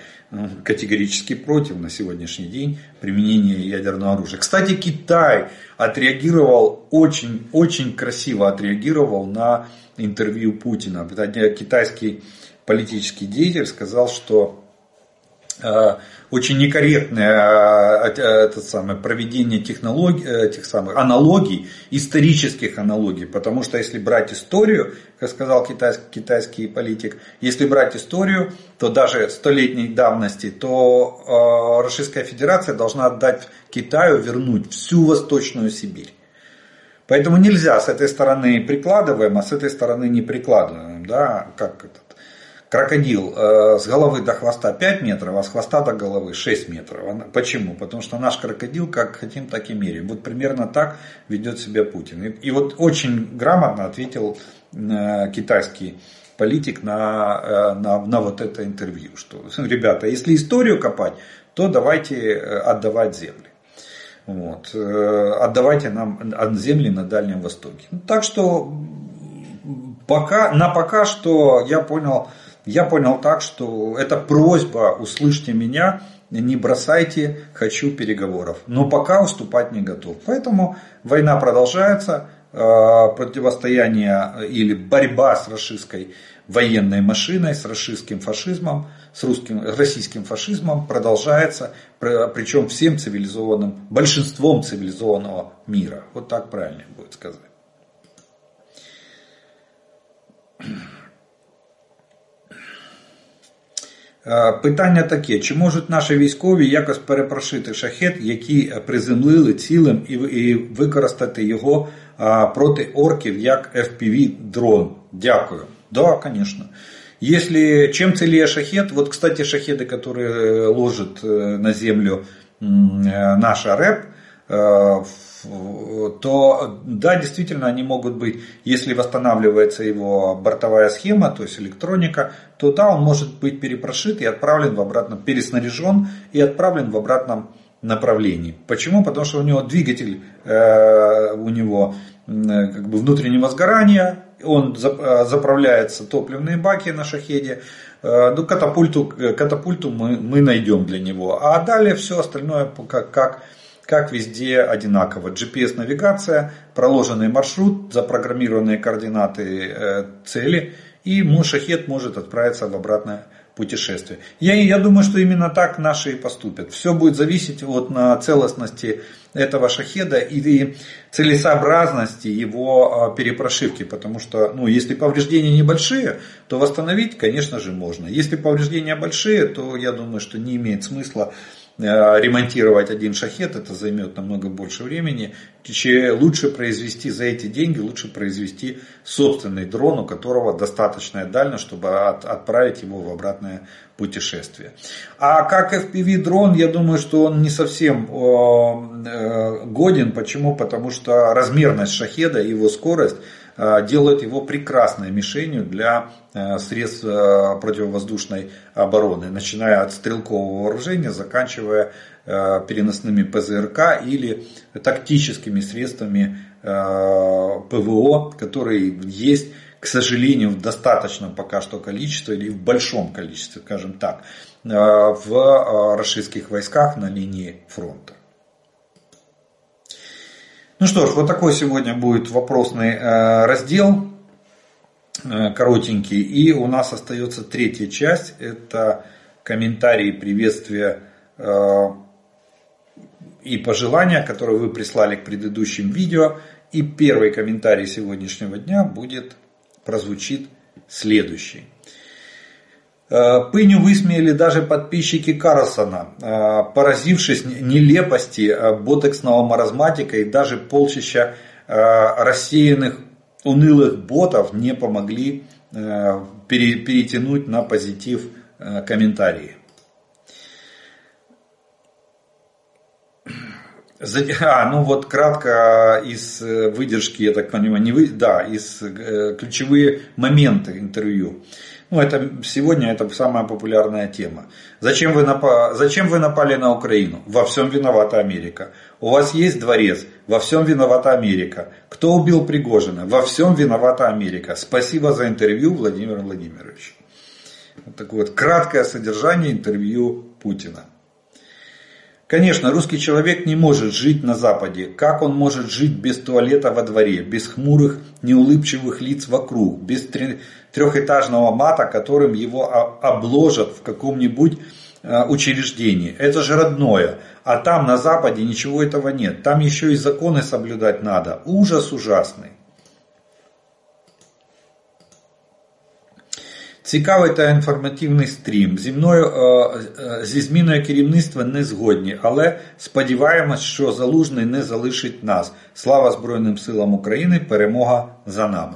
категорически против на сегодняшний день применения ядерного оружия. Кстати, Китай отреагировал очень, очень красиво отреагировал на интервью Путина. Китайский политический деятель сказал, что Э, очень некорректное э, э, это самое, проведение технологий, этих самых аналогий, исторических аналогий, потому что если брать историю, как сказал китайский, китайский политик, если брать историю, то даже столетней давности, то Российская Федерация должна отдать Китаю, вернуть всю Восточную Сибирь. Поэтому нельзя с этой стороны прикладываем, а с этой стороны не прикладываем. Да? Как это? Крокодил э, с головы до хвоста 5 метров, а с хвоста до головы 6 метров. Почему? Потому что наш крокодил как хотим, так и меряем. Вот примерно так ведет себя Путин. И, вот очень грамотно ответил э, китайский политик на, э, на, на вот это интервью, что, ребята, если историю копать, то давайте отдавать земли. Вот. Отдавайте нам земли на Дальнем Востоке. Так что пока, на пока что я понял, я понял так, что это просьба, услышьте меня, не бросайте, хочу переговоров. Но пока уступать не готов. Поэтому война продолжается, э, противостояние или борьба с российской военной машиной, с российским фашизмом, с русским, российским фашизмом продолжается, причем всем цивилизованным, большинством цивилизованного мира. Вот так правильно будет сказать. питання таке: чи можуть наші військові якось перепрошити шахет, які приземлили цілим, і і використати його проти орків як FPV дрон? Дякую. Да, конечно. Если чем целее шахет, вот, кстати, шахеды, которые ложит э, на землю э, наша РЭП, э, то да, действительно они могут быть, если восстанавливается его бортовая схема, то есть электроника, то да, он может быть перепрошит и отправлен в обратном, переснаряжен и отправлен в обратном направлении. Почему? Потому что у него двигатель, э, у него э, как бы внутреннего сгорания, он э, заправляется топливные баки на шахеде, э, ну, катапульту, катапульту мы, мы найдем для него. А далее все остальное как, как как везде одинаково. GPS-навигация, проложенный маршрут, запрограммированные координаты э, цели, и мой шахет может отправиться в обратное путешествие. Я, я думаю, что именно так наши и поступят. Все будет зависеть от на целостности этого шахеда и целесообразности его а, перепрошивки. Потому что, ну, если повреждения небольшие, то восстановить, конечно же, можно. Если повреждения большие, то я думаю, что не имеет смысла ремонтировать один шахет, это займет намного больше времени. Лучше произвести за эти деньги, лучше произвести собственный дрон, у которого достаточная дальность, чтобы отправить его в обратное путешествие. А как FPV дрон, я думаю, что он не совсем э, годен. Почему? Потому что размерность шахеда, его скорость Э, делает его прекрасной мишенью для э, средств э, противовоздушной обороны, начиная от стрелкового вооружения, заканчивая переносными ПЗРК или тактическими средствами ПВО, которые есть к сожалению, в достаточном пока что количестве или в большом количестве, скажем так, в российских войсках на линии фронта. Ну что ж, вот такой сегодня будет вопросный раздел, коротенький. И у нас остается третья часть, это комментарии, приветствия и пожелания, которые вы прислали к предыдущим видео. И первый комментарий сегодняшнего дня будет, прозвучит следующий. Э, Пыню высмеяли даже подписчики Карлсона, э, поразившись нелепости э, ботексного маразматика и даже полчища рассеянных унылых ботов не помогли перетянуть на позитив комментарии. А, ну вот кратко из выдержки, я так понимаю, не вы, да, из ключевые моменты интервью. Ну, это сегодня это самая популярная тема. Зачем вы, напа... Зачем вы напали на Украину? Во всем виновата Америка. У вас есть дворец? Во всем виновата Америка. Кто убил Пригожина? Во всем виновата Америка. Спасибо за интервью, Владимир Владимирович. Вот такое вот краткое содержание интервью Путина. Конечно, русский человек не может жить на Западе. Как он может жить без туалета во дворе, без хмурых, неулыбчивых лиц вокруг, без трехэтажного мата, которым его обложат в каком-нибудь э, учреждении. Это же родное. А там на Западе ничего этого нет. Там еще и законы соблюдать надо. Ужас ужасный. Цікавий та інформативний стрім. Зі мною е, зі зміною керівництва не згодні, але сподіваємось, що залужний не залишить нас. Слава Збройним силам України! Перемога за нами.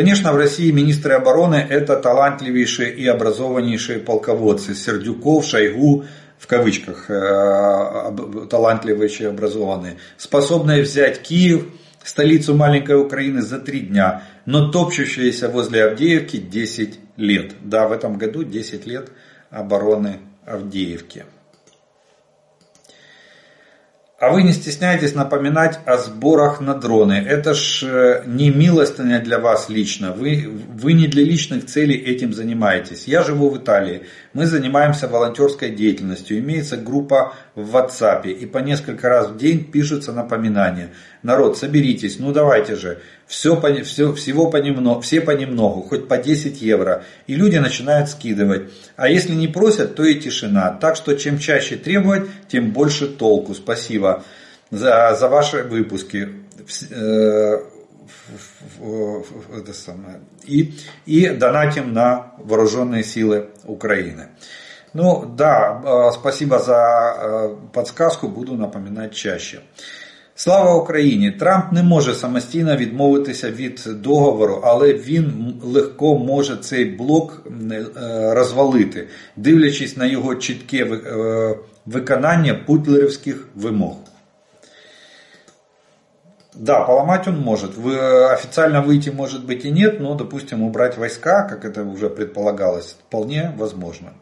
Конечно, в России министры обороны это талантливейшие и образованнейшие полководцы. Сердюков, Шойгу, в кавычках, э, талантливейшие и образованные, способные взять Киев – столицу маленькой Украины за три дня, но топчущаяся возле Авдеевки 10 лет. Да, в этом году 10 лет обороны Авдеевки. А вы не стесняйтесь напоминать о сборах на дроны. Это ж э, не милостыня для вас лично. Вы, вы не для личных целей этим занимаетесь. Я живу в Италии. Мы занимаемся волонтерской деятельностью. Имеется группа в WhatsApp. И по несколько раз в день пишутся напоминания. Народ, соберитесь. Ну давайте же. Все, все, всего понемногу, все понемногу. Хоть по 10 евро. И люди начинают скидывать. А если не просят, то и тишина. Так что чем чаще требовать, тем больше толку. Спасибо за, за ваши выпуски. Э, это самое. И, и донатим на вооруженные силы Украины. Ну да, э, спасибо за э, подсказку, буду напоминать чаще. Слава Україні! Трамп не може самостійно відмовитися від договору, але він легко може цей блок е, розвалити, дивлячись на його чітке е, виконання путлерівських вимог. Да, поломать он может. Вы, официально выйти может быть и нет, но, допустим, убрать войска, как это уже предполагалось, вполне возможно.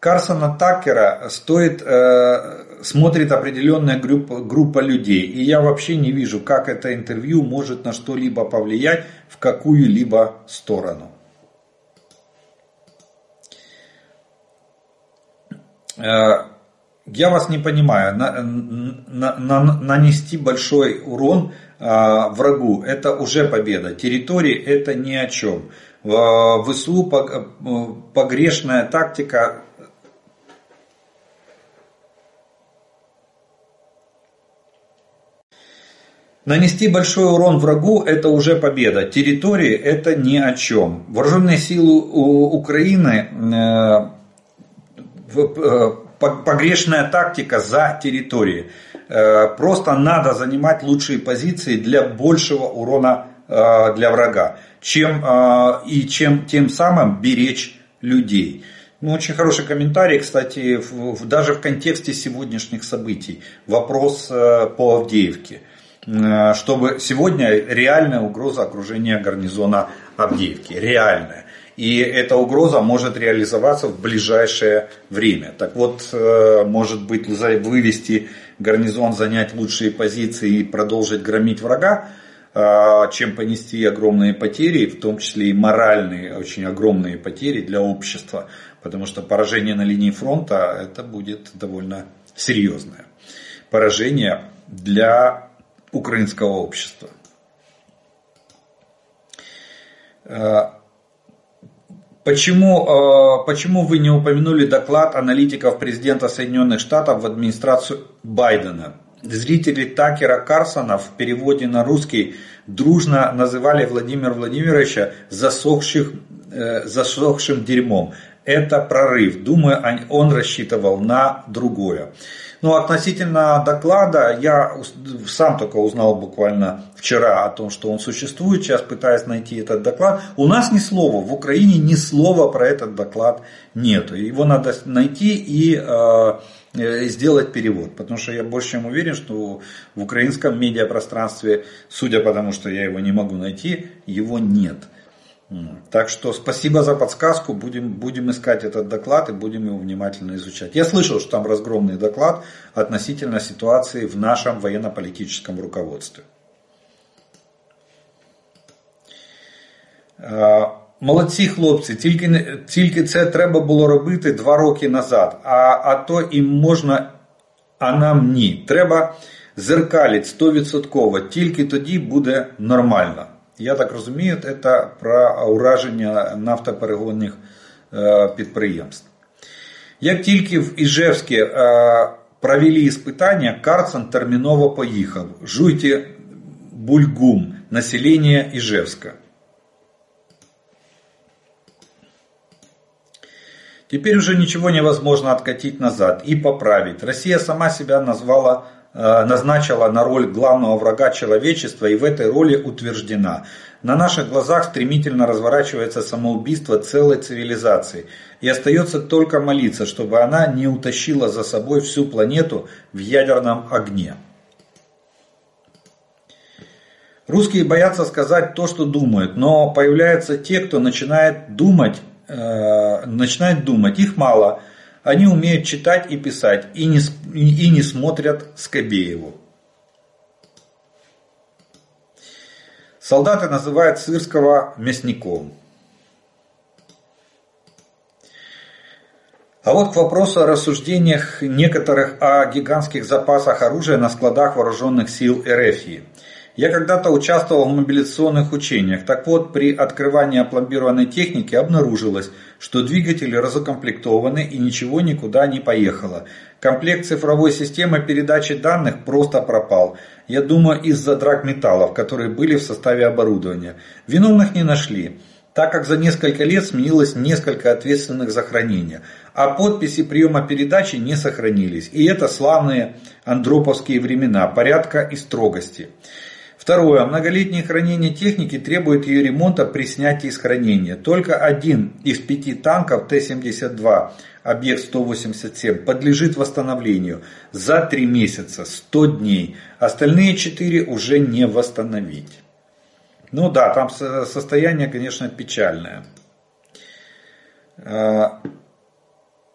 Карсона Такера стоит, э, смотрит определенная группа, группа людей. И я вообще не вижу, как это интервью может на что-либо повлиять в какую-либо сторону. Э, я вас не понимаю. На, на, на, нанести большой урон э, врагу это уже победа. Территории это ни о чем. В ВСУ э, погрешная тактика Нанести большой урон врагу – это уже победа. Территории – это ни о чем. Вооруженные силы Украины э, э, погрешная тактика за территории. Э, просто надо занимать лучшие позиции для большего урона для врага, чем, и чем тем самым беречь людей. Ну, очень хороший комментарий, кстати, даже в контексте сегодняшних событий. Вопрос по Авдеевке. Э, чтобы сегодня реальная угроза окружения гарнизона Авдеевки. Реальная. И эта угроза может реализоваться в ближайшее время. Так вот, э, может быть, вывести гарнизон занять лучшие позиции и продолжить громить врага, а, чем понести огромные потери, в том числе и моральные, очень огромные потери для общества. Потому что поражение на линии фронта это будет довольно серьезное поражение для украинского общества. Почему, почему вы не упомянули доклад аналитиков президента Соединенных Штатов в администрацию Байдена? Зрители Такера Карсона в переводе на русский дружно называли Владимира Владимировича засохших, э, засохшим дерьмом. Это прорыв. Думаю, он рассчитывал на другое. Ну, относительно доклада, я сам только узнал буквально вчера о том, что он существует. Сейчас пытаюсь найти этот доклад. У нас ни слова, в Украине ни слова про этот доклад нет. Его надо найти и э, Э, сделать перевод. Потому что я больше чем уверен, что в украинском медиапространстве, судя по тому, что я его не могу найти, его нет. Так что спасибо за подсказку, будем, будем искать этот доклад и будем его внимательно изучать. Я слышал, что там разгромный доклад относительно ситуации в нашем военно-политическом руководстве. А, Молодці хлопці, тільки тільки це треба було робити два роки назад. А а то їм можна, а нам ні. Треба зеркалити 100%, тільки тоді буде нормально. Я так розумію, це про ураження нафтоперегонних підприємств. Як тільки в Іжевське провели іспитання, Карцен терміново поїхав. Жуйте бульгум, населення Іжевська. Теперь уже ничего невозможно откатить назад и поправить. Россия сама себя назвала, э, назначила на роль главного врага человечества и в этой роли утверждена. На наших глазах стремительно разворачивается самоубийство целой цивилизации. И остается только молиться, чтобы она не утащила за собой всю планету в ядерном огне. Русские боятся сказать то, что думают, но появляются те, кто начинает думать э, начинают думать, их мало, они умеют читать и писать и не, и не смотрят Скобееву. Солдаты называют Сырского мясником. А вот к вопросу о рассуждениях некоторых о гигантских запасах оружия на складах вооруженных сил РФ. Я когда-то участвовал в мобилизационных учениях. Так вот, при открывании опломбированной техники обнаружилось, что двигатели разукомплектованы и ничего никуда не поехало. Комплект цифровой системы передачи данных просто пропал. Я думаю, из-за драгметаллов, которые были в составе оборудования. Виновных не нашли так как за несколько лет сменилось несколько ответственных за хранение, а подписи приема передачи не сохранились. И это славные андроповские времена порядка и строгости. Второе. Многолетнее хранение техники требует ее ремонта при снятии из хранения. Только один из пяти танков Т-72, объект 187, подлежит восстановлению за три месяца, 100 дней. Остальные четыре уже не восстановить. Ну да, там состояние, конечно, печальное. А,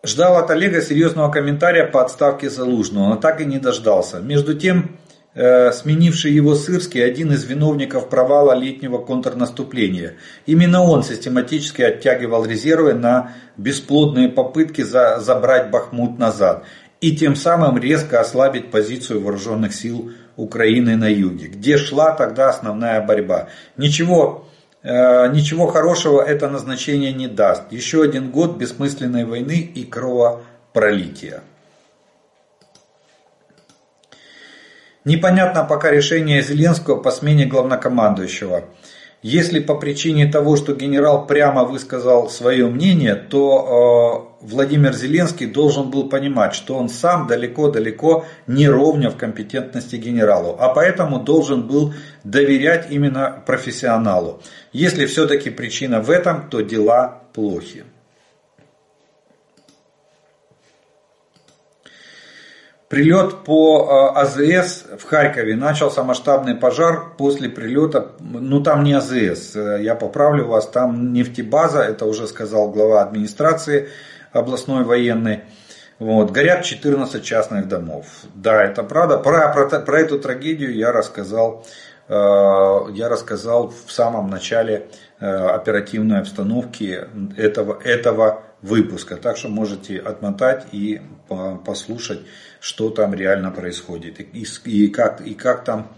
ждал от Олега серьезного комментария по отставке Залужного, но так и не дождался. Между тем, Э, сменивший его Сырский, один из виновников провала летнего контрнаступления. Именно он систематически оттягивал резервы на бесплодные попытки за, забрать Бахмут назад и тем самым резко ослабить позицию вооруженных сил Украины на юге, где шла тогда основная борьба. Ничего, э, ничего хорошего это назначение не даст. Еще один год бессмысленной войны и кровопролития. Непонятно пока решение Зеленского по смене главнокомандующего. Если по причине того, что генерал прямо высказал свое мнение, то э, Владимир Зеленский должен был понимать, что он сам далеко-далеко не ровня в компетентности генералу, а поэтому должен был доверять именно профессионалу. Если все-таки причина в этом, то дела плохи. Прилет по э, АЗС в Харькове. Начался масштабный пожар после прилета. Ну там не АЗС, э, я поправлю вас, там нефтебаза, это уже сказал глава администрации областной военной. Вот, горят 14 частных домов. Да, это правда. Про, про, про эту трагедию я рассказал, э, я рассказал в самом начале э, оперативной обстановки этого, этого выпуска. Так что можете отмотать и послушать, что там реально происходит. И, как, и как там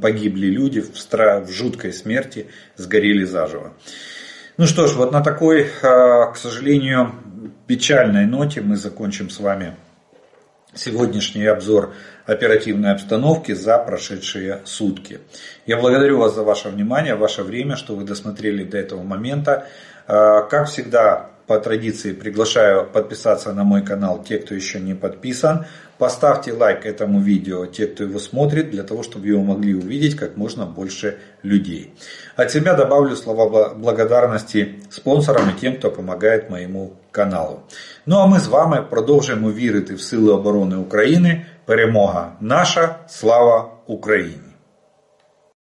погибли люди в, стра... в жуткой смерти, сгорели заживо. Ну что ж, вот на такой, э, к сожалению, печальной ноте мы закончим с вами сегодняшний обзор оперативной обстановки за прошедшие сутки. Я благодарю вас за ваше внимание, ваше время, что вы досмотрели до этого момента. Э, как всегда, по традиции приглашаю подписаться на мой канал те, кто еще не подписан. Поставьте лайк этому видео, те, кто его смотрит, для того, чтобы его могли увидеть как можно больше людей. От себя добавлю слова благодарности спонсорам и тем, кто помогает моему каналу. Ну а ми з вами продовжуємо вірити в Сили оборони України. Перемога наша, слава Україні!